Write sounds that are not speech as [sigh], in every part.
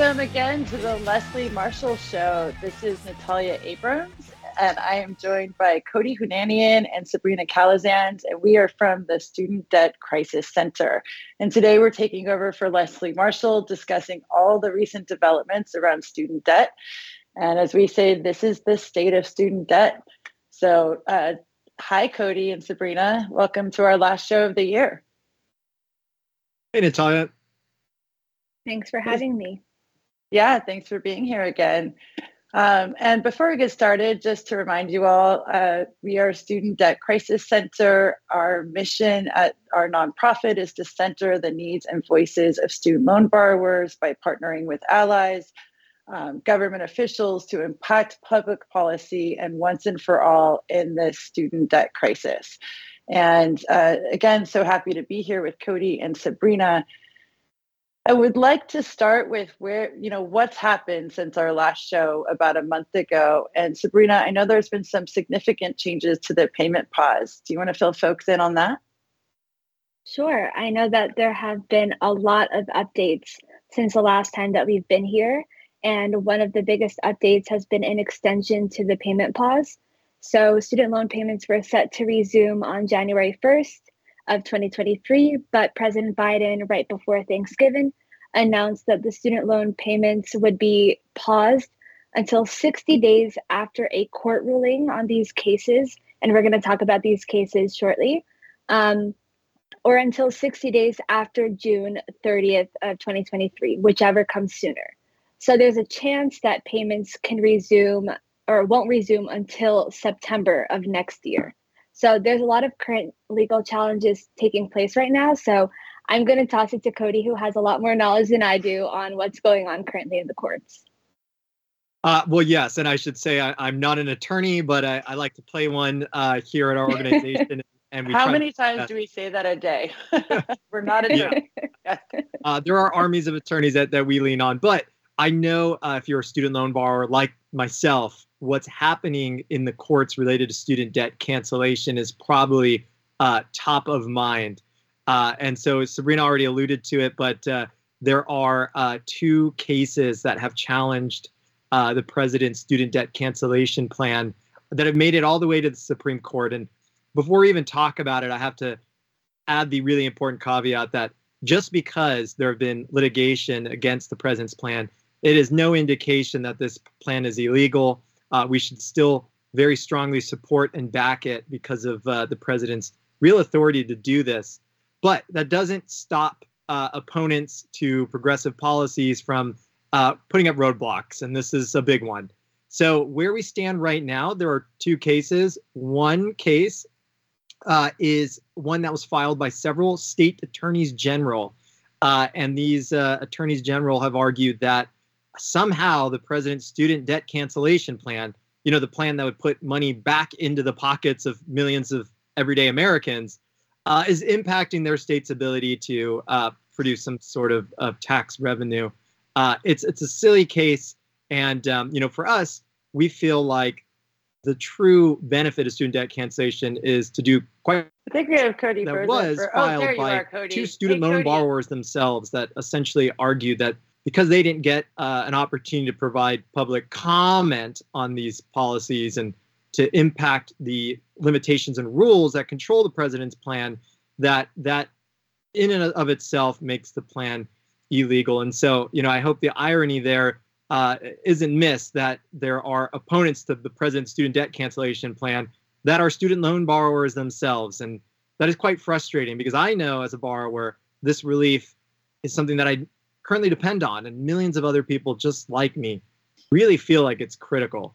Welcome again to the Leslie Marshall Show. This is Natalia Abrams, and I am joined by Cody Hounanian and Sabrina Calazans, and we are from the Student Debt Crisis Center. And today we're taking over for Leslie Marshall, discussing all the recent developments around student debt. And as we say, this is the state of student debt. So, uh, hi, Cody and Sabrina. Welcome to our last show of the year. Hey, Natalia. Thanks for having me. Yeah, thanks for being here again. Um, and before we get started, just to remind you all, uh, we are a Student Debt Crisis Center. Our mission at our nonprofit is to center the needs and voices of student loan borrowers by partnering with allies, um, government officials to impact public policy and once and for all in this student debt crisis. And uh, again, so happy to be here with Cody and Sabrina. I would like to start with where, you know, what's happened since our last show about a month ago. And Sabrina, I know there's been some significant changes to the payment pause. Do you want to fill folks in on that? Sure. I know that there have been a lot of updates since the last time that we've been here. And one of the biggest updates has been an extension to the payment pause. So, student loan payments were set to resume on January 1st of 2023, but President Biden, right before Thanksgiving, announced that the student loan payments would be paused until 60 days after a court ruling on these cases. And we're going to talk about these cases shortly. Um, or until 60 days after June 30th of 2023, whichever comes sooner. So there's a chance that payments can resume or won't resume until September of next year. So there's a lot of current legal challenges taking place right now. So I'm going to toss it to Cody, who has a lot more knowledge than I do on what's going on currently in the courts. Uh, well, yes, and I should say I, am not an attorney, but I, I, like to play one uh, here at our [laughs] organization. and we how many times do we say that a day? [laughs] [laughs] We're not attorneys. Yeah. uh, there are armies of attorneys that, that we lean on, but I know uh, if you're a student loan borrower like myself, what's happening in the courts related to student debt cancellation is probably uh, top of mind. Uh, and so Sabrina already alluded to it, but uh, there are uh, two cases that have challenged uh, the president's student debt cancellation plan that have made it all the way to the Supreme Court. And before we even talk about it, I have to add the really important caveat that just because there have been litigation against the president's plan, it is no indication that this plan is illegal uh, we should still very strongly support and back it because of uh, the president's real authority to do this. But that doesn't stop uh, opponents to progressive policies from uh, putting up roadblocks, and this is a big one. So, where we stand right now, there are two cases. One case uh, is one that was filed by several state attorneys general. Uh, and these attorneys general have argued that somehow the president's student debt cancellation plan, you know, the plan that would put money back into the pockets of millions of everyday Americans, uh, is impacting their state's ability to uh, produce some sort of, of tax revenue. Uh, it's it's a silly case, and um, you know, for us, we feel like the true benefit of student debt cancellation is to do quite. I think we have Cody. That was for, filed oh, by are, two student hey, loan Cody. borrowers themselves that essentially argued that because they didn't get uh, an opportunity to provide public comment on these policies and to impact the limitations and rules that control the president's plan, that that in and of itself makes the plan illegal. And so, you know, I hope the irony there uh, not missed that there are opponents to the president's student debt cancellation plan that are student loan borrowers themselves, and that is quite frustrating because I know as a borrower this relief is something that I currently depend on, and millions of other people just like me really feel like it's critical.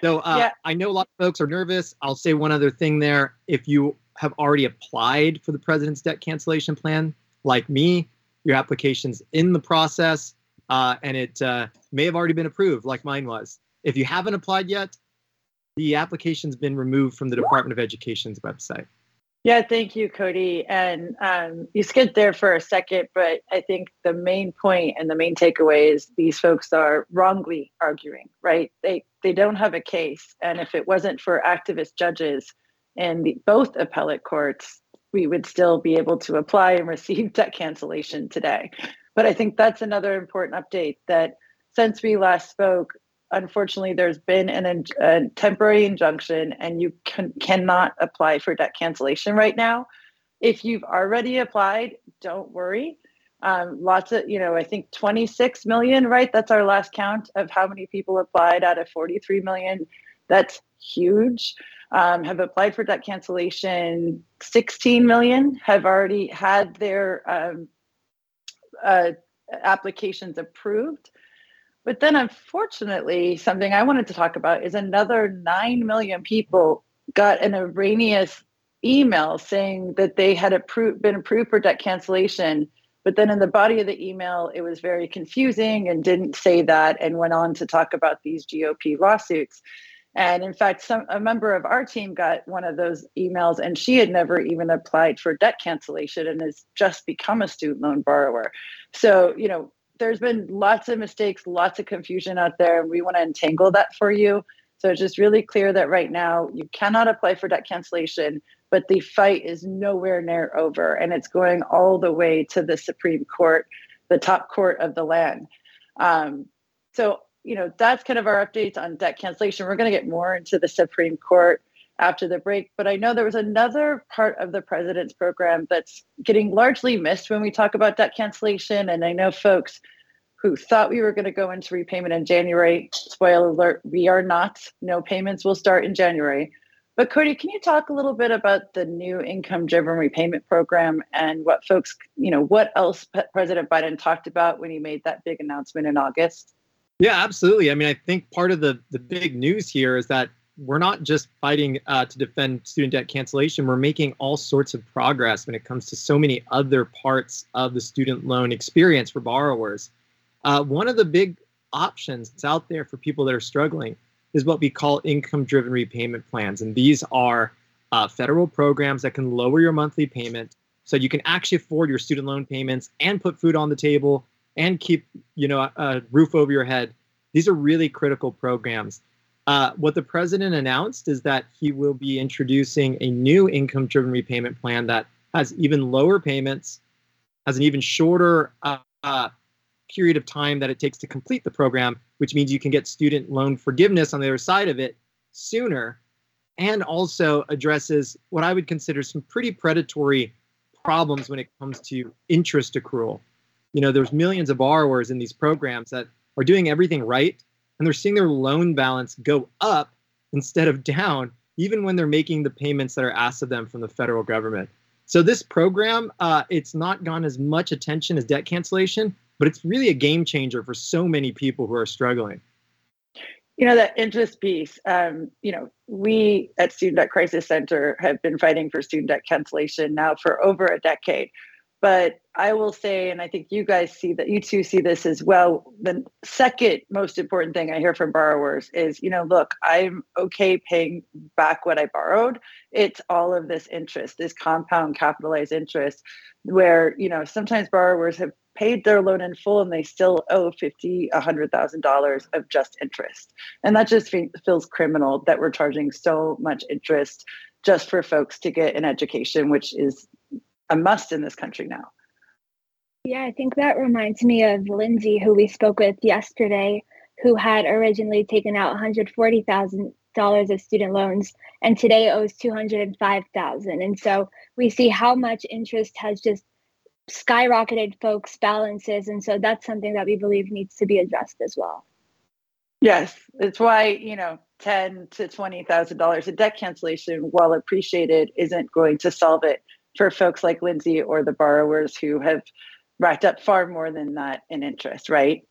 So uh, yeah. I know a lot of folks are nervous. I'll say one other thing there. If you have already applied for the president's debt cancellation plan, like me, your application's in the process uh, and it uh, may have already been approved, like mine was. If you haven't applied yet, the application's been removed from the Department of Education's website. Yeah, thank you, Cody. And um, you skipped there for a second, but I think the main point and the main takeaway is these folks are wrongly arguing, right? They they don't have a case, and if it wasn't for activist judges in the, both appellate courts, we would still be able to apply and receive [laughs] debt cancellation today. But I think that's another important update that since we last spoke, unfortunately, there's been an, a temporary injunction and you can, cannot apply for debt cancellation right now. If you've already applied, don't worry. Um, lots of, you know, I think 26 million, right? That's our last count of how many people applied out of 43 million. That's huge. Um, have applied for debt cancellation. 16 million have already had their um, uh, applications approved. But then, unfortunately, something I wanted to talk about is another 9 million people got an erroneous email saying that they had approved, been approved for debt cancellation. But then in the body of the email, it was very confusing and didn't say that and went on to talk about these GOP lawsuits. And in fact, some a member of our team got one of those emails, and she had never even applied for debt cancellation and has just become a student loan borrower. So, you know, there's been lots of mistakes, lots of confusion out there, and we want to entangle that for you. So it's just really clear that right now you cannot apply for debt cancellation, but the fight is nowhere near over, and it's going all the way to the Supreme Court, the top court of the land. Um, so you know that's kind of our updates on debt cancellation. We're going to get more into the Supreme Court after the break. But I know there was another part of the president's program that's getting largely missed when we talk about debt cancellation. And I know folks who thought we were going to go into repayment in January, spoiler alert, we are not. No payments will start in January. But Cody, can you talk a little bit about the new income driven repayment program and what folks, you know, what else President Biden talked about when he made that big announcement in August? Yeah, absolutely. I mean, I think part of the the big news here is that we're not just fighting uh, to defend student debt cancellation. We're making all sorts of progress when it comes to so many other parts of the student loan experience for borrowers. Uh, one of the big options that's out there for people that are struggling is what we call income driven repayment plans. And these are uh, federal programs that can lower your monthly payment so you can actually afford your student loan payments and put food on the table and keep you know a, a roof over your head. These are really critical programs. Uh, what the president announced is that he will be introducing a new income driven repayment plan that has even lower payments, has an even shorter uh, uh, period of time that it takes to complete the program, which means you can get student loan forgiveness on the other side of it sooner, and also addresses what I would consider some pretty predatory problems when it comes to interest accrual. You know, there's millions of borrowers in these programs that are doing everything right and they're seeing their loan balance go up instead of down, even when they're making the payments that are asked of them from the federal government. So this program, uh, it's not gone as much attention as debt cancellation, but it's really a game changer for so many people who are struggling. You know that interest piece. Um, you know, we at Student Debt Crisis Center have been fighting for student debt cancellation now for over a decade. But I will say, and I think you guys see that you two see this as well. The second most important thing I hear from borrowers is, you know, look, I'm okay paying back what I borrowed. It's all of this interest, this compound capitalized interest, where, you know, sometimes borrowers have paid their loan in full and they still owe fifty, a hundred thousand dollars of just interest. And that just feels criminal that we're charging so much interest just for folks to get an education, which is a must in this country now. Yeah, I think that reminds me of Lindsay, who we spoke with yesterday, who had originally taken out $140,000 of student loans and today owes 205,000. And so we see how much interest has just skyrocketed folks' balances. And so that's something that we believe needs to be addressed as well. Yes, it's why, you know, ten to twenty thousand dollars in debt cancellation, while appreciated, isn't going to solve it for folks like Lindsay or the borrowers who have racked up far more than that in interest, right?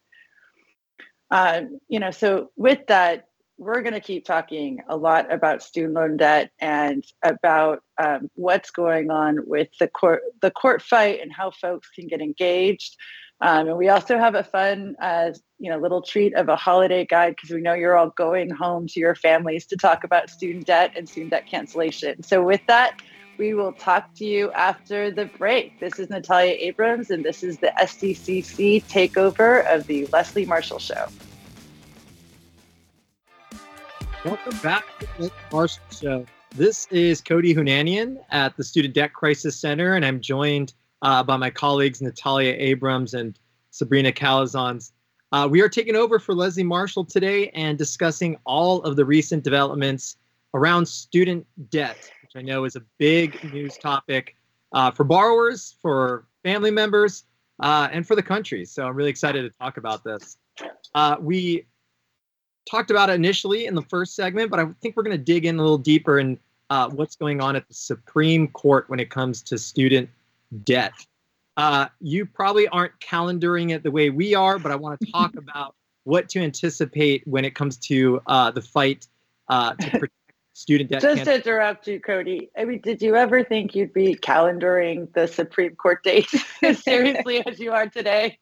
Um, you know, so with that, we're going to keep talking a lot about student loan debt and about um, what's going on with the court the court fight and how folks can get engaged. Um, and we also have a fun, uh, you know, little treat of a holiday guide because we know you're all going home to your families to talk about student debt and student debt cancellation. So with that, we will talk to you after the break. This is Natalia Abrams, and this is the SDCC takeover of the Leslie Marshall Show. Welcome back to the Marshall Show. This is Cody Hounanian at the Student Debt Crisis Center, and I'm joined uh, by my colleagues Natalia Abrams and Sabrina Calazans. Uh, we are taking over for Leslie Marshall today and discussing all of the recent developments around student debt, which I know is a big news topic uh, for borrowers, for family members, uh, and for the country. So I'm really excited to talk about this. Uh, we talked about it initially in the first segment, but I think we're going to dig in a little deeper in uh, what's going on at the Supreme Court when it comes to student debt. Uh, you probably aren't calendaring it the way we are, but I want to talk [laughs] about what to anticipate when it comes to uh, the fight uh, to protect [laughs] student debt. Just to interrupt you, Cody. I mean, did you ever think you'd be calendaring the Supreme Court date [laughs] as seriously as you are today?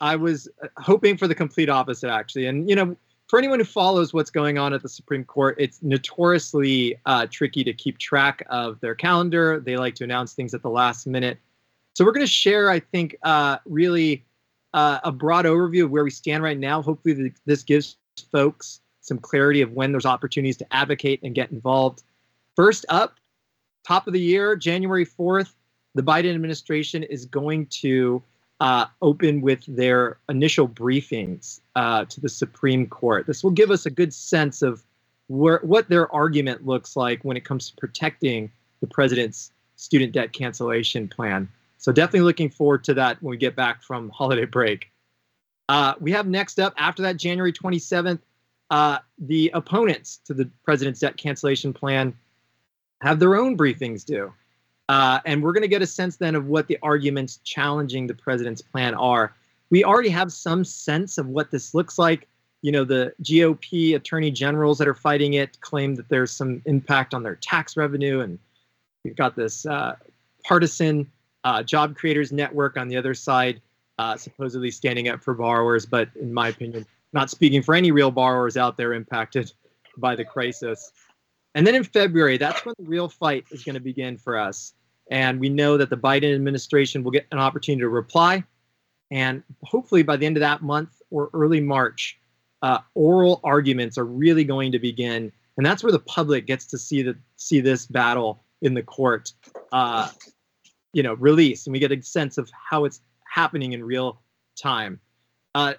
I was uh, hoping for the complete opposite, actually. And, you know, for anyone who follows what's going on at the Supreme Court, it's notoriously uh, tricky to keep track of their calendar. They like to announce things at the last minute. So we're going to share, I think, uh, really uh, a broad overview of where we stand right now. Hopefully, this gives folks some clarity of when there's opportunities to advocate and get involved. First up, top of the year, January 4th, the Biden administration is going to uh, open with their initial briefings uh, to the Supreme Court. This will give us a good sense of where, what their argument looks like when it comes to protecting the president's student debt cancellation plan. So definitely looking forward to that when we get back from holiday break. Uh, we have next up after that, January 27th, uh, the opponents to the president's debt cancellation plan have their own briefings due. Uh, and we're going to get a sense then of what the arguments challenging the president's plan are. We already have some sense of what this looks like. You know, the GOP attorney generals that are fighting it claim that there's some impact on their tax revenue. And we've got this uh, partisan uh, job creators network on the other side, uh, supposedly standing up for borrowers, but in my opinion, not speaking for any real borrowers out there impacted by the crisis. And then in February, that's when the real fight is going to begin for us. And we know that the Biden administration will get an opportunity to reply. And hopefully by the end of that month or early March, uh, oral arguments are really going to begin. And that's where the public gets to see the see this battle in the court. Uh, you know released and we get a sense of how it's happening in real time uh,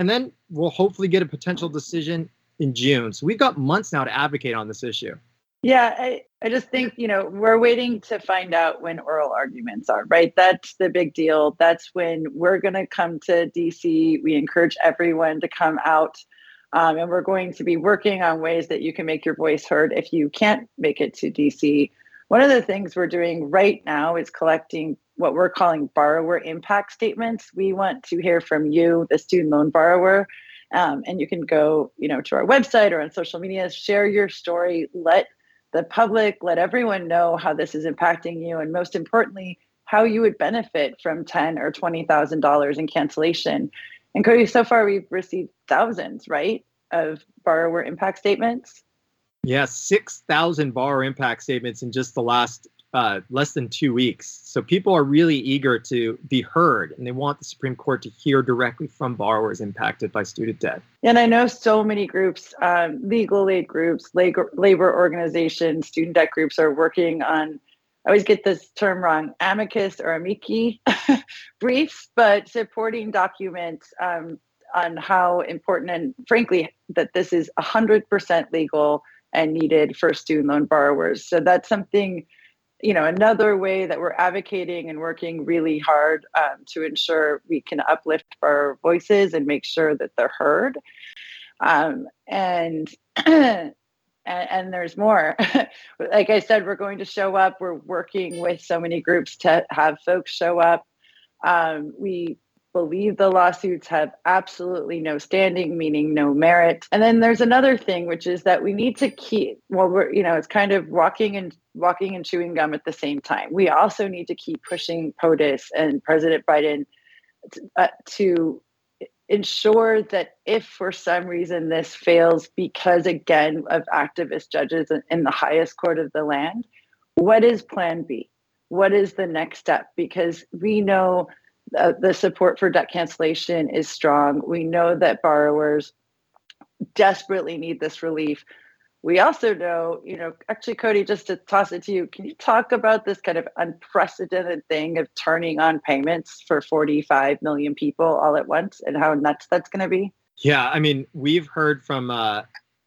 and then we'll hopefully get a potential decision in june. So we've got months now to advocate on this issue. Yeah I, I just think you know we're waiting to find out when oral arguments are right? That's the big deal. That's when we're going to come to dc we encourage everyone to come out um, and we're going to be working on ways that you can make your voice heard if you can't make it to dc one of the things we're doing right now is collecting what we're calling borrower impact statements. We want to hear from you, the student loan borrower. Um, and you can go, you know, to our website or on social media, share your story, let the public, let everyone know how this is impacting you, and most importantly, how you would benefit from ten or twenty thousand dollars in cancellation. And Cody, so far we've received thousands, right, of borrower impact statements. Yeah, 6,000 borrower impact statements in just the last uh, less than two weeks. So people are really eager to be heard and they want the Supreme Court to hear directly from borrowers impacted by student debt. And I know so many groups, um, legal aid groups, labor, organizations, student debt groups are working on, I always get this term wrong, amicus or amici [laughs] briefs, but supporting documents um, on how important and frankly that this is 100% legal and needed for student loan borrowers. So that's something, you know, another way that we're advocating and working really hard um, to ensure we can uplift our voices and make sure that they're heard. Um, and, [clears throat] and and there's more. [laughs] like I said, we're going to show up. We're working with so many groups to have folks show up. Um, we believe the lawsuits have absolutely no standing, meaning no merit. And then there's another thing, which is that we need to keep, well, we're, you know, it's kind of walking and walking and chewing gum at the same time. We also need to keep pushing POTUS and President Biden to, uh, to ensure that if for some reason this fails because again of activist judges in the highest court of the land what is plan b what is the next step because we know uh, the support for debt cancellation is strong. We know that borrowers desperately need this relief. We also know, you know, actually, Cody, just to toss it to you, can you talk about this kind of unprecedented thing of turning on payments for 45 million people all at once and how nuts that's going to be? Yeah, I mean, we've heard from uh,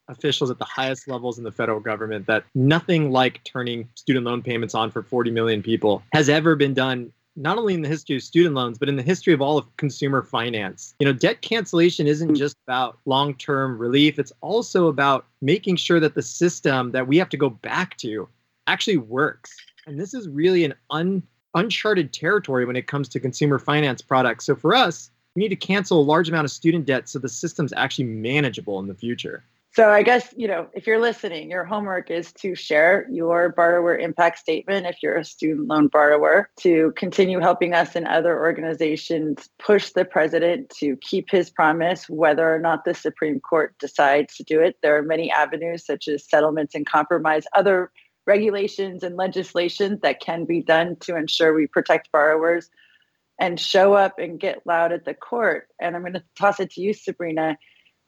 officials at the highest levels in the federal government that nothing like turning student loan payments on for 40 million people has ever been done not only in the history of student loans, but in the history of all of consumer finance. You know, debt cancellation isn't hmm. just about long term relief, it's also about making sure that the system that we have to go back to actually works. And this is really an un- uncharted territory when it comes to consumer finance products. So for us, we need to cancel a large amount of student debt so the system's actually manageable in the future. So I guess, you know, if you're listening, your homework is to share your borrower impact statement if you're a student loan borrower, to continue helping us and other organizations push the president to keep his promise, whether or not the Supreme Court decides to do it. There are many avenues such as settlements and compromise, other regulations and legislation that can be done to ensure we protect borrowers and show up and get loud at the court. And I'm going to toss it to you, Sabrina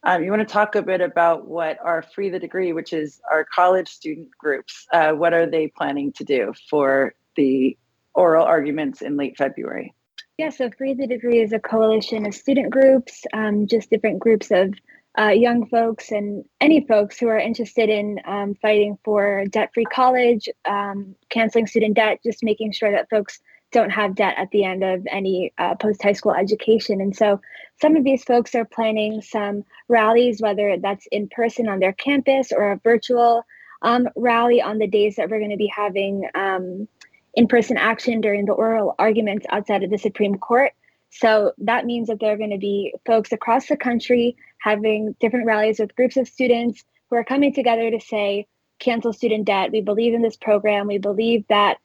um, you want to talk a bit about what our Free the Degree, which is our college student groups, uh, what are they planning to do for the oral arguments in late February? Yeah, so Free the Degree is a coalition of student groups, um, just different groups of uh, young folks and any folks who are interested in um, fighting for debt free college, um, canceling student debt, just making sure that folks don't have debt at the end of any uh, post high school education. And so some of these folks are planning some rallies, whether that's in person on their campus or a virtual um, rally on the days that we're going to be having um, in person action during the oral arguments outside of the Supreme Court. So that means that there are going to be folks across the country having different rallies with groups of students who are coming together to say, cancel student debt. We believe in this program. We believe that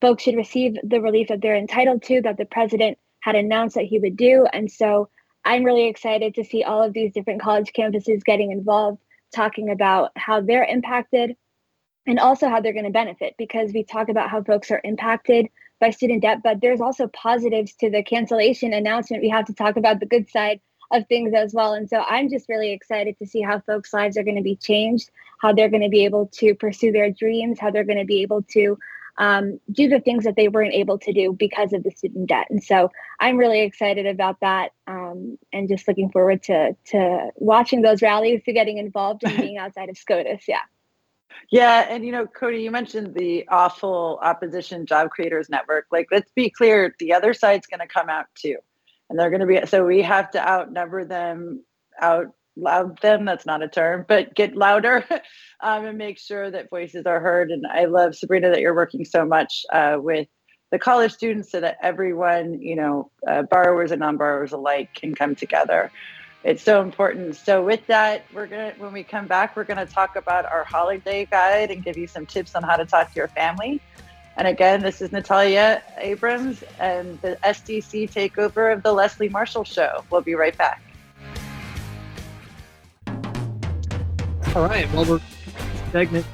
folks should receive the relief that they're entitled to, that the president had announced that he would do. And so I'm really excited to see all of these different college campuses getting involved, talking about how they're impacted and also how they're going to benefit because we talk about how folks are impacted by student debt, but there's also positives to the cancellation announcement. We have to talk about the good side of things as well. And so I'm just really excited to see how folks' lives are going to be changed, how they're going to be able to pursue their dreams, how they're going to be able to um, do the things that they weren't able to do because of the student debt. And so I'm really excited about that um, and just looking forward to, to watching those rallies, to getting involved and being outside of SCOTUS. Yeah. Yeah, and you know, Cody, you mentioned the awful opposition job creators network. Like, let's be clear, the other side's going to come out too, and they're going to be. So we have to outnumber them, out loud them that's not a term but get louder [laughs] um, and make sure that voices are heard and i love sabrina that you're working so much uh, with the college students so that everyone you know uh, borrowers and non-borrowers alike can come together. It's so important. So with that we're gonna when we come back we're gonna talk about our holiday guide and give you some tips on how to talk to your family. And again this is natalia abrams and the sdc takeover of the leslie marshall show. We'll be right back All right. Well, we're segment.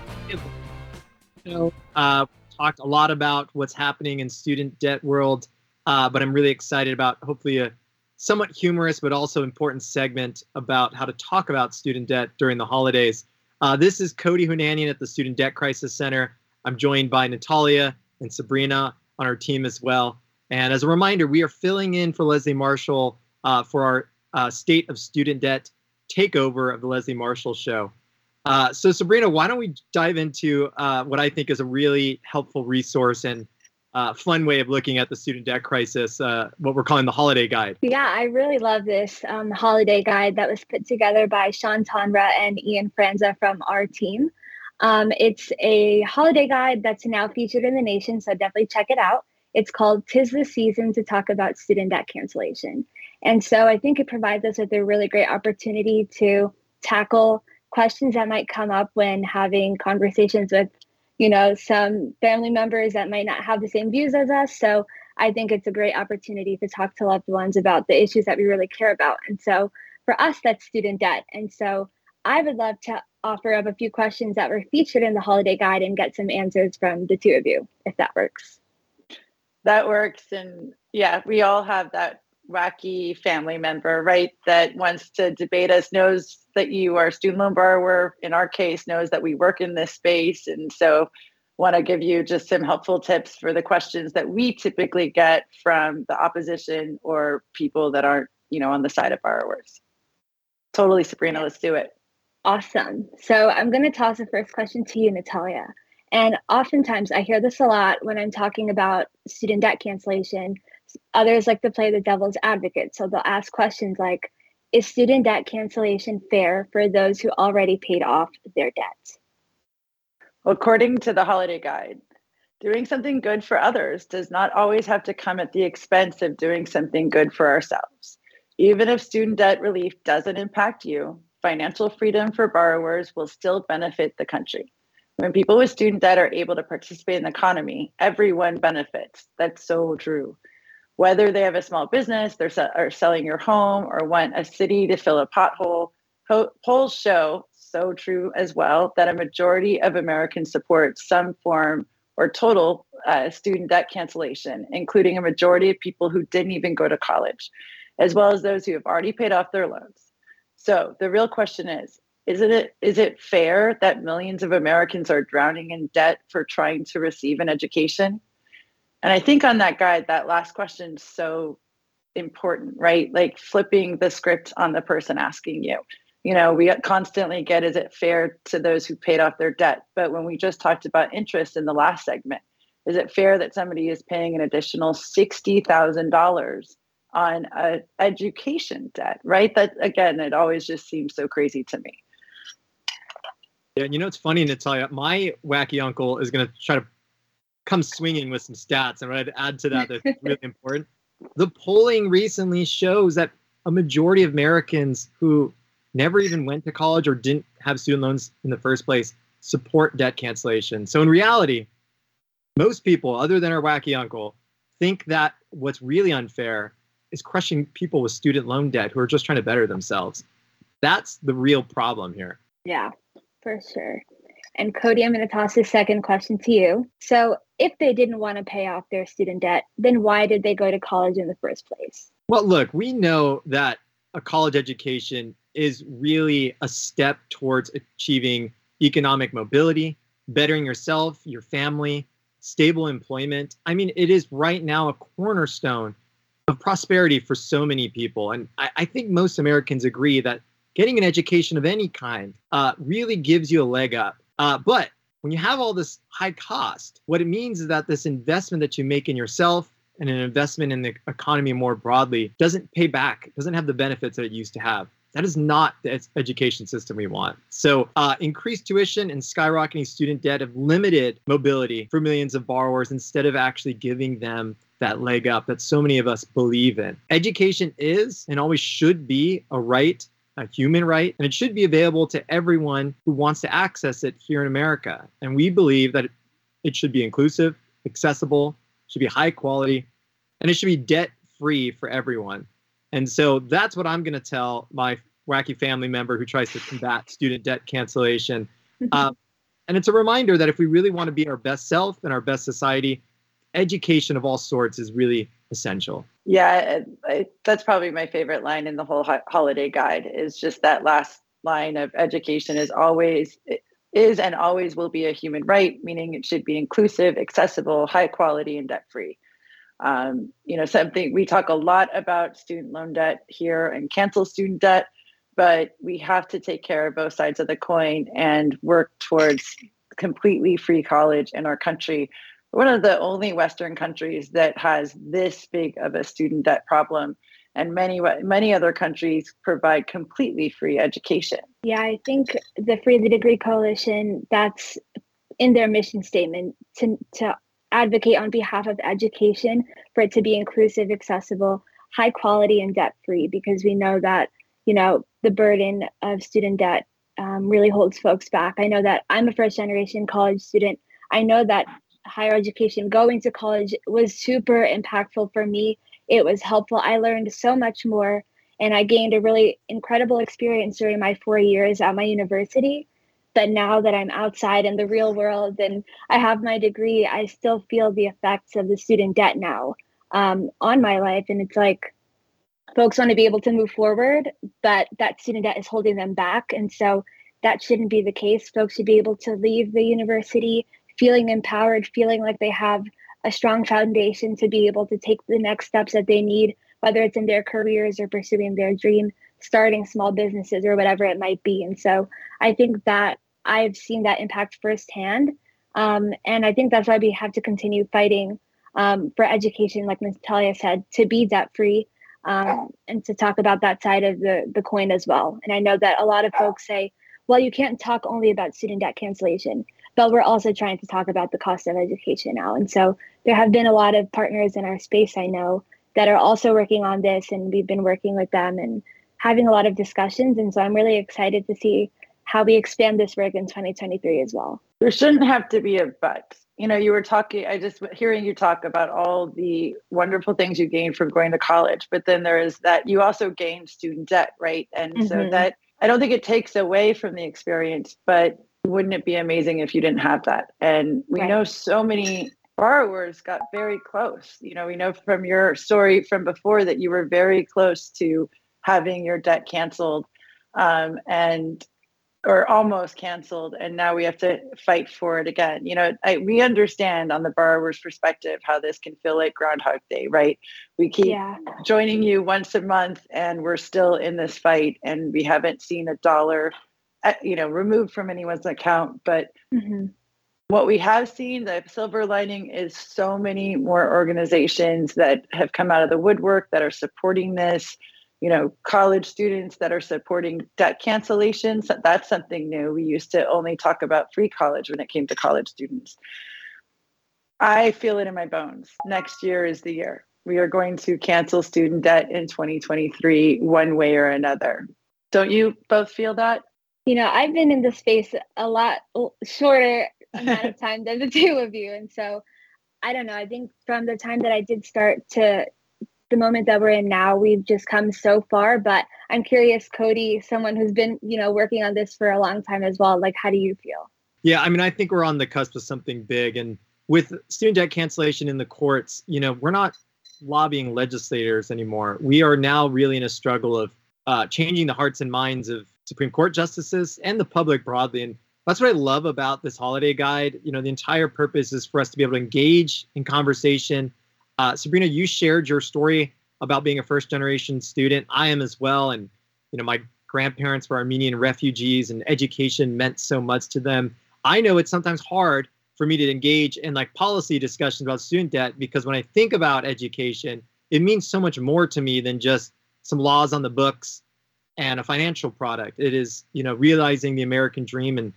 Know, uh, talked a lot about what's happening in student debt world, uh, but I'm really excited about hopefully a somewhat humorous but also important segment about how to talk about student debt during the holidays. Uh, this is Cody Hounanian at the Student Debt Crisis Center. I'm joined by Natalia and Sabrina on our team as well. And as a reminder, we are filling in for Leslie Marshall uh, for our uh, State of Student Debt takeover of the Leslie Marshall Show. Uh, so, Sabrina, why don't we dive into uh, what I think is a really helpful resource and uh, fun way of looking at the student debt crisis, uh, what we're calling the holiday guide. Yeah, I really love this um, holiday guide that was put together by Sean Tonra and Ian Franza from our team. Um, it's a holiday guide that's now featured in the nation, so definitely check it out. It's called Tis the Season to Talk About Student Debt Cancellation. And so I think it provides us with a really great opportunity to tackle questions that might come up when having conversations with, you know, some family members that might not have the same views as us. So I think it's a great opportunity to talk to loved ones about the issues that we really care about. And so for us, that's student debt. And so I would love to offer up a few questions that were featured in the holiday guide and get some answers from the two of you, if that works. That works. And yeah, we all have that wacky family member, right, that wants to debate us, knows that you are a student loan borrower, in our case, knows that we work in this space. And so want to give you just some helpful tips for the questions that we typically get from the opposition or people that aren't, you know, on the side of borrowers. Totally, Sabrina, let's do it. Awesome. So I'm going to toss the first question to you, Natalia. And oftentimes I hear this a lot when I'm talking about student debt cancellation. Others like to play the devil's advocate. So they'll ask questions like Is student debt cancellation fair for those who already paid off their debt? According to the holiday guide, doing something good for others does not always have to come at the expense of doing something good for ourselves. Even if student debt relief doesn't impact you, financial freedom for borrowers will still benefit the country. When people with student debt are able to participate in the economy, everyone benefits. That's so true. Whether they have a small business, they're se- are selling your home, or want a city to fill a pothole, polls show so true as well that a majority of Americans support some form or total uh, student debt cancellation, including a majority of people who didn't even go to college, as well as those who have already paid off their loans. So the real question is isn't it is it fair that millions of Americans are drowning in debt for trying to receive an education? And I think on that guide, that last question is so important, right? Like flipping the script on the person asking you. You know we constantly get is it fair to those who paid off their debt? But when we just talked about interest in the last segment is it fair that somebody is paying an additional $60000 on a education debt right? That again it always just seems so crazy to me. Yeah you know it's funny natalia my wacky uncle is going to try to come swinging with some stats and what i'd add to that that's [laughs] really important the polling recently shows that a majority of americans who never even went to college or didn't have student loans in the first place support debt cancellation. So in reality, most people, other than our wacky uncle, think that what's really unfair is crushing people with student loan debt who are just trying to better themselves. That's the real problem here. Yeah, for sure. And Cody, I'm going to toss the second question to you. So, if they didn't want to pay off their student debt, then why did they go to college in the first place? Well, look, we know that a college education is really a step towards achieving economic mobility, bettering yourself, your family, stable employment. I mean, it is right now a cornerstone of prosperity for so many people. And I, I think most Americans agree that getting an education of any kind uh, really gives you a leg up. Uh, but when you have all this high cost, what it means is that this investment that you make in yourself and an investment in the economy more broadly doesn't pay back, doesn't have the benefits that it used to have. That is not the education system we want. So, uh, increased tuition and skyrocketing student debt have limited mobility for millions of borrowers instead of actually giving them that leg up that so many of us believe in. Education is and always should be a right, a human right, and it should be available to everyone who wants to access it here in America. And we believe that it should be inclusive, accessible, should be high quality, and it should be debt free for everyone. And so that's what I'm going to tell my wacky family member who tries to combat student debt cancellation. [laughs] Um, and it's a reminder that if we really want to be our best self and our best society, education of all sorts is really essential. Yeah, I, that's probably my favorite line in the whole ho- holiday guide is just that last line of education is always is and always will be a human right, meaning it should be inclusive, accessible, high quality, and debt free. Um, you know, something we talk a lot about student loan debt here and cancel student debt, but we have to take care of both sides of the coin and work towards completely free college in our country. One of the only Western countries that has this big of a student debt problem, and many many other countries provide completely free education. Yeah, I think the Free the Degree Coalition that's in their mission statement to to advocate on behalf of education for it to be inclusive, accessible, high quality, and debt free because we know that you know the burden of student debt um, really holds folks back. I know that I'm a first generation college student. I know that higher education, going to college, was super impactful for me. It was helpful. I learned so much more, and I gained a really incredible experience during my four years at my university. But now that I'm outside in the real world and I have my degree, I still feel the effects of the student debt now um, on my life. And it's like, folks want to be able to move forward, but that student debt is holding them back. And so that shouldn't be the case. Folks should be able to leave the university feeling empowered, feeling like they have a strong foundation to be able to take the next steps that they need, whether it's in their careers or pursuing their dream, starting small businesses or whatever it might be. And so I think that I've seen that impact firsthand. Um, and I think that's why we have to continue fighting um, for education, like Natalia said, to be debt free um, and to talk about that side of the, the coin as well. And I know that a lot of folks say, well, you can't talk only about student debt cancellation, but we're also trying to talk about the cost of education now. And so there have been a lot of partners in our space I know that are also working on this, and we've been working with them and having a lot of discussions. And so I'm really excited to see how we expand this work in 2023 as well. There shouldn't have to be a but you know, you were talking, I just hearing you talk about all the wonderful things you gained from going to college, but then there is that you also gained student debt, right? And mm-hmm. so that I don't think it takes away from the experience, but wouldn't it be amazing if you didn't have that? And we right. know so many borrowers got very close. You know, we know from your story from before that you were very close to having your debt canceled. Um, and or almost canceled and now we have to fight for it again you know I, we understand on the borrower's perspective how this can feel like groundhog day right we keep yeah. joining you once a month and we're still in this fight and we haven't seen a dollar you know removed from anyone's account but mm-hmm. what we have seen the silver lining is so many more organizations that have come out of the woodwork that are supporting this. You know college students that are supporting debt cancellations that's something new. We used to only talk about free college when it came to college students. I feel it in my bones. Next year is the year. We are going to cancel student debt in 2023 one way or another. Don't you both feel that you know i've been in the space a lot shorter [laughs] amount of time than the [laughs] two of you and so i don't know i think from the time that i did start to the moment that we're in now, we've just come so far. But I'm curious, Cody, someone who's been, you know, working on this for a long time as well. Like, how do you feel? Yeah, I mean, I think we're on the cusp of something big. And with student debt cancellation in the courts, you know, we're not lobbying legislators anymore. We are now really in a struggle of uh, changing the hearts and minds of Supreme Court justices and the public broadly. And that's what I love about this holiday guide. You know, the entire purpose is for us to be able to engage in conversation uh, Sabrina, you shared your story about being a first generation student. I am as well. And, you know, my grandparents were Armenian refugees and education meant so much to them. I know it's sometimes hard for me to engage in like policy discussions about student debt because when I think about education, it means so much more to me than just some laws on the books and a financial product. It is, you know, realizing the American dream and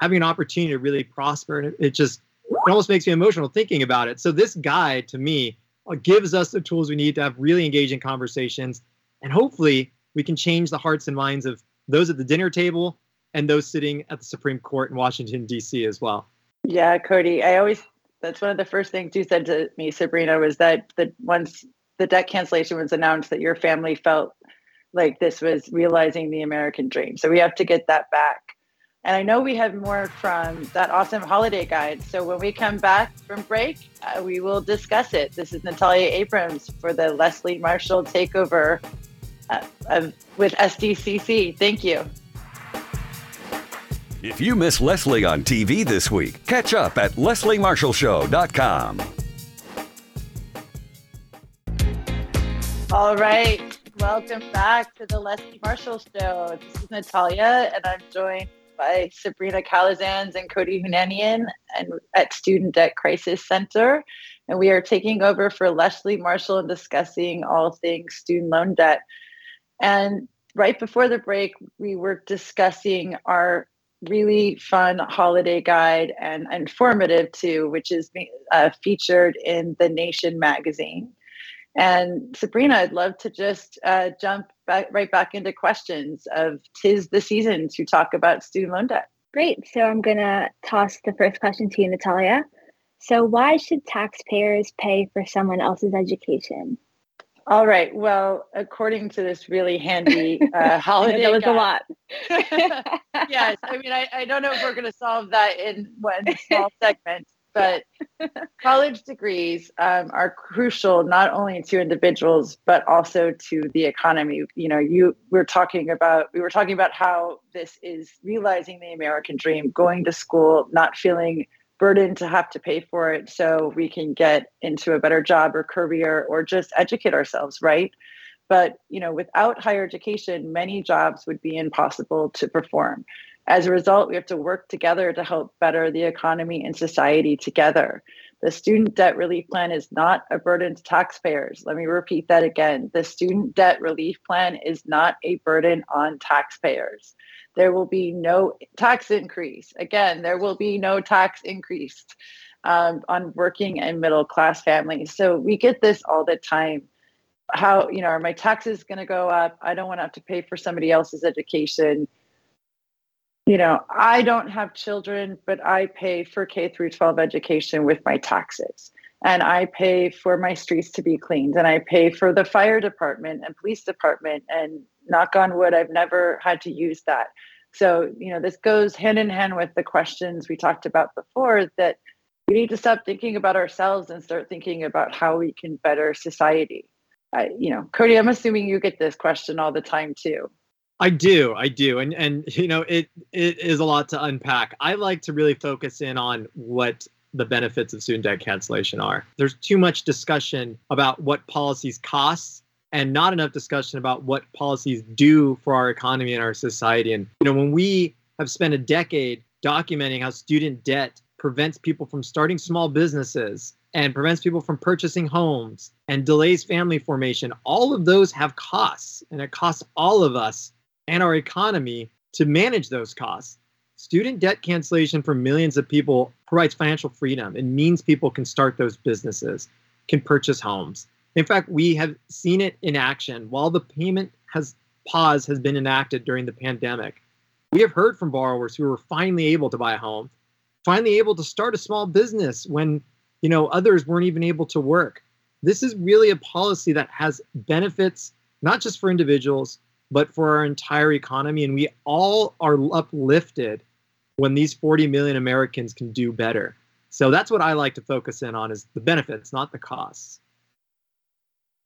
having an opportunity to really prosper. And it, just it almost makes me emotional thinking about it. So this guide to me uh, gives us the tools we need to have really engaging conversations, and hopefully we can change the hearts and minds of those at the dinner table and those sitting at the Supreme Court in Washington D.C. as well. Yeah, Cody, I always that's one of the first things you said to me, Sabrina, was that the once the debt cancellation was announced, that your family felt like this was realizing the American dream. So we have to get that back. And I know we have more from that awesome holiday guide. So when we come back from break, uh, we will discuss it. This is Natalia Abrams for the Leslie Marshall takeover uh, of, with SDCC. Thank you. If you miss Leslie on TV this week, catch up at lesliemarshallshow.com. All right. Welcome back to the Leslie Marshall Show. This is Natalia, and I'm joined by Sabrina Calazans and Cody Hounanian and at Student Debt Crisis Center. And we are taking over for Leslie Marshall and discussing all things student loan debt. And right before the break, we were discussing our really fun holiday guide and informative too, which is uh, featured in the Nation magazine. And Sabrina, I'd love to just uh, jump back, right back into questions of tis the season to talk about student loan debt. Great. So I'm going to toss the first question to you, Natalia. So, why should taxpayers pay for someone else's education? All right. Well, according to this really handy uh, [laughs] holiday, that was guide, a lot. [laughs] [laughs] yes. I mean, I, I don't know if we're going to solve that in one small segment, but college degrees um, are crucial not only to individuals but also to the economy. You know, you we're talking about we were talking about how this is realizing the American dream, going to school, not feeling burdened to have to pay for it so we can get into a better job or career or just educate ourselves right but you know without higher education many jobs would be impossible to perform as a result we have to work together to help better the economy and society together the student debt relief plan is not a burden to taxpayers let me repeat that again the student debt relief plan is not a burden on taxpayers there will be no tax increase. Again, there will be no tax increase um, on working and middle class families. So we get this all the time. How, you know, are my taxes going to go up? I don't want to have to pay for somebody else's education. You know, I don't have children, but I pay for K through 12 education with my taxes and I pay for my streets to be cleaned and I pay for the fire department and police department and knock on wood I've never had to use that. So, you know, this goes hand in hand with the questions we talked about before that we need to stop thinking about ourselves and start thinking about how we can better society. I, you know, Cody, I'm assuming you get this question all the time too. I do, I do, and and [laughs] you know, it it is a lot to unpack. I like to really focus in on what the benefits of student debt cancellation are. There's too much discussion about what policies cost and not enough discussion about what policies do for our economy and our society. And you know, when we have spent a decade documenting how student debt prevents people from starting small businesses and prevents people from purchasing homes and delays family formation, all of those have costs, and it costs all of us and our economy to manage those costs. Student debt cancellation for millions of people provides financial freedom. It means people can start those businesses, can purchase homes. In fact, we have seen it in action while the payment has pause has been enacted during the pandemic. We have heard from borrowers who were finally able to buy a home, finally able to start a small business when you know others weren't even able to work. This is really a policy that has benefits not just for individuals, but for our entire economy. And we all are uplifted when these 40 million Americans can do better. So that's what I like to focus in on is the benefits, not the costs.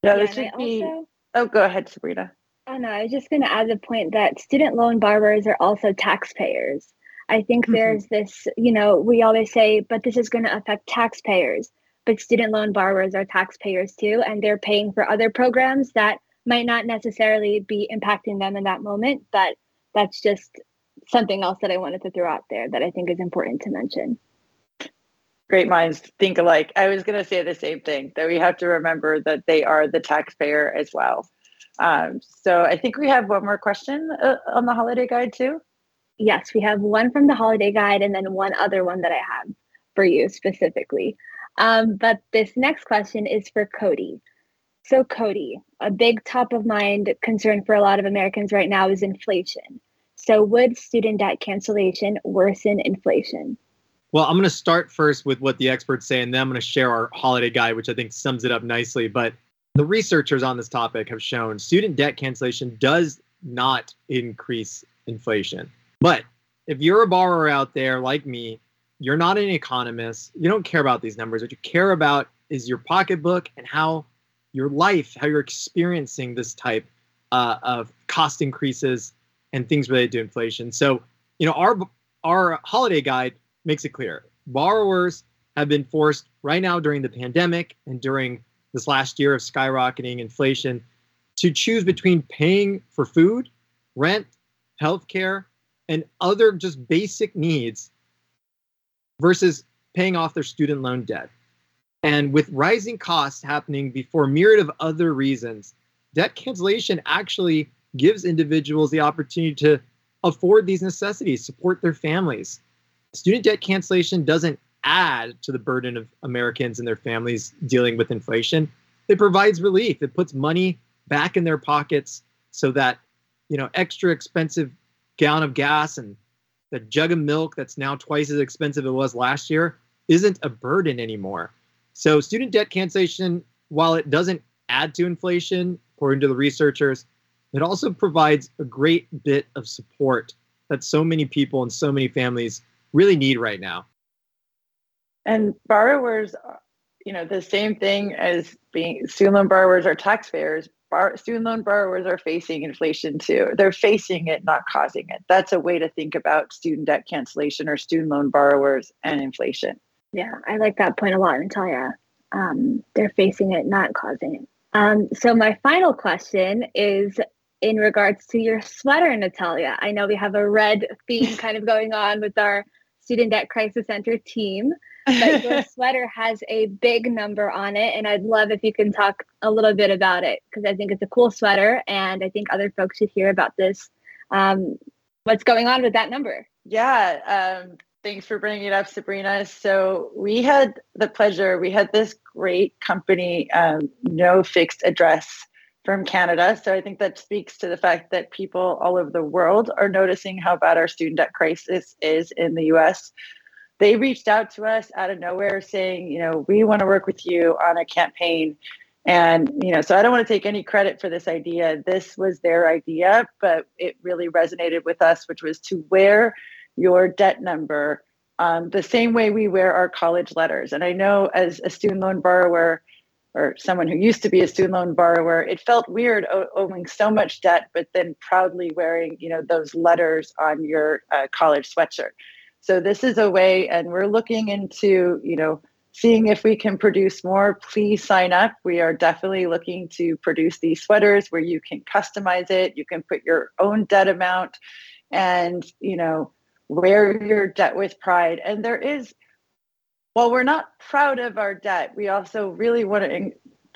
Yeah, this should be. Also, oh, go ahead, Sabrina. Oh no, I was just going to add the point that student loan borrowers are also taxpayers. I think mm-hmm. there's this, you know, we always say, but this is going to affect taxpayers. But student loan borrowers are taxpayers too, and they're paying for other programs that might not necessarily be impacting them in that moment. But that's just something else that I wanted to throw out there that I think is important to mention great minds think alike. I was going to say the same thing that we have to remember that they are the taxpayer as well. Um, so I think we have one more question uh, on the holiday guide too. Yes, we have one from the holiday guide and then one other one that I have for you specifically. Um, but this next question is for Cody. So, Cody, a big top of mind concern for a lot of Americans right now is inflation. So, would student debt cancellation worsen inflation? Well, I'm going to start first with what the experts say, and then I'm going to share our holiday guide, which I think sums it up nicely. But the researchers on this topic have shown student debt cancellation does not increase inflation. But if you're a borrower out there like me, you're not an economist, you don't care about these numbers. What you care about is your pocketbook and how your life, how you're experiencing this type uh, of cost increases and things related to inflation. So, you know, our our holiday guide makes it clear borrowers have been forced right now during the pandemic and during this last year of skyrocketing inflation to choose between paying for food, rent, healthcare, and other just basic needs versus paying off their student loan debt. And with rising costs happening before a myriad of other reasons, debt cancellation actually gives individuals the opportunity to afford these necessities, support their families. Student debt cancellation doesn't add to the burden of Americans and their families dealing with inflation. It provides relief. It puts money back in their pockets so that, you know, extra expensive gallon of gas and the jug of milk that's now twice as expensive as it was last year isn't a burden anymore. So student debt cancellation, while it doesn't add to inflation, according to the researchers, it also provides a great bit of support that so many people and so many families really need right now. And borrowers, you know, the same thing as being student loan borrowers are taxpayers. Bar, student loan borrowers are facing inflation too. They're facing it, not causing it. That's a way to think about student debt cancellation or student loan borrowers and inflation. Yeah, I like that point a lot, Natalia. Um, they're facing it, not causing it. Um, so my final question is in regards to your sweater, Natalia. I know we have a red theme [laughs] kind of going on with our Student Debt Crisis Center team, but your [laughs] sweater has a big number on it. And I'd love if you can talk a little bit about it because I think it's a cool sweater. And I think other folks should hear about this. Um, what's going on with that number? Yeah. Um, thanks for bringing it up, Sabrina. So we had the pleasure, we had this great company, um, No Fixed Address from Canada. So I think that speaks to the fact that people all over the world are noticing how bad our student debt crisis is in the US. They reached out to us out of nowhere saying, you know, we want to work with you on a campaign. And, you know, so I don't want to take any credit for this idea. This was their idea, but it really resonated with us, which was to wear your debt number um, the same way we wear our college letters. And I know as a student loan borrower, or someone who used to be a student loan borrower, it felt weird owing so much debt, but then proudly wearing, you know, those letters on your uh, college sweatshirt. So this is a way, and we're looking into, you know, seeing if we can produce more. Please sign up. We are definitely looking to produce these sweaters where you can customize it. You can put your own debt amount, and you know, wear your debt with pride. And there is while we're not proud of our debt, we also really want to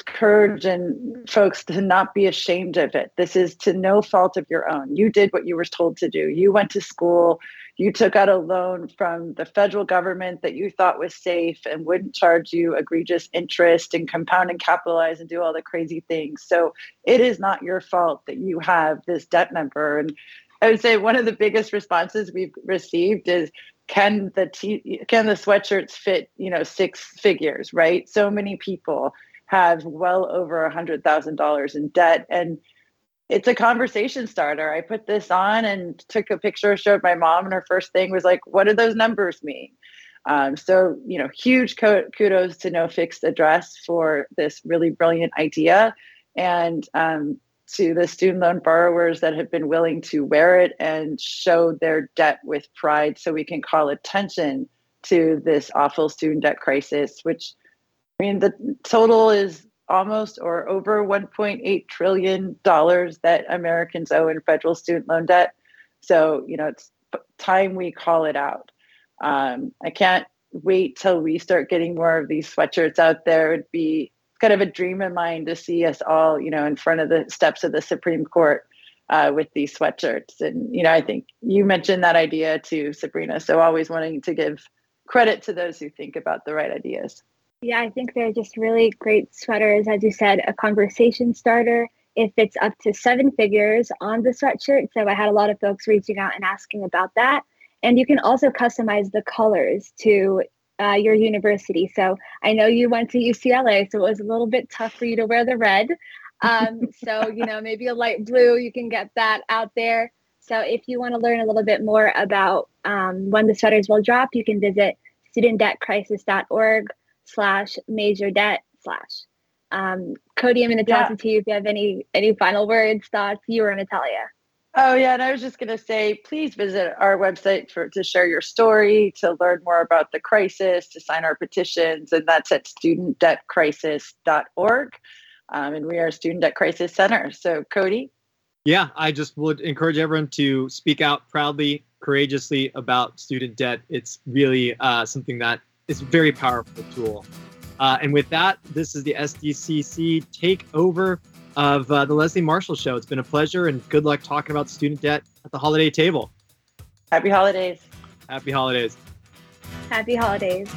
encourage and folks to not be ashamed of it. This is to no fault of your own. You did what you were told to do. You went to school. You took out a loan from the federal government that you thought was safe and wouldn't charge you egregious interest and compound and capitalize and do all the crazy things. So it is not your fault that you have this debt number. And I would say one of the biggest responses we've received is can the t- can the sweatshirts fit you know six figures right? So many people have well over a hundred thousand dollars in debt and it's a conversation starter. I put this on and took a picture showed my mom and her first thing was like what do those numbers mean? Um, so you know huge kudos to no fixed address for this really brilliant idea. And um, to the student loan borrowers that have been willing to wear it and show their debt with pride so we can call attention to this awful student debt crisis, which I mean, the total is almost or over $1.8 trillion that Americans owe in federal student loan debt. So, you know, it's time we call it out. Um, I can't wait till we start getting more of these sweatshirts out there. It'd be kind of a dream of mine to see us all, you know, in front of the steps of the Supreme Court uh, with these sweatshirts. And, you know, I think you mentioned that idea to Sabrina. So always wanting to give credit to those who think about the right ideas. Yeah, I think they're just really great sweaters. As you said, a conversation starter. If it's up to seven figures on the sweatshirt. So I had a lot of folks reaching out and asking about that. And you can also customize the colors to uh, your university. So I know you went to UCLA, so it was a little bit tough for you to wear the red. Um, so, you know, maybe a light blue, you can get that out there. So if you want to learn a little bit more about um, when the sweaters will drop, you can visit studentdebtcrisis.org slash major debt slash. Um, Cody, I'm going to toss yeah. it to you if you have any any final words, thoughts, you or Natalia. Oh yeah, and I was just going to say, please visit our website for to share your story, to learn more about the crisis, to sign our petitions, and that's at studentdebtcrisis.org. Um, and we are Student Debt Crisis Center. So, Cody. Yeah, I just would encourage everyone to speak out proudly, courageously about student debt. It's really uh, something that is a very powerful tool. Uh, and with that, this is the SDCC Take Over of uh, the Leslie Marshall Show. It's been a pleasure and good luck talking about student debt at the holiday table. Happy holidays. Happy holidays. Happy holidays.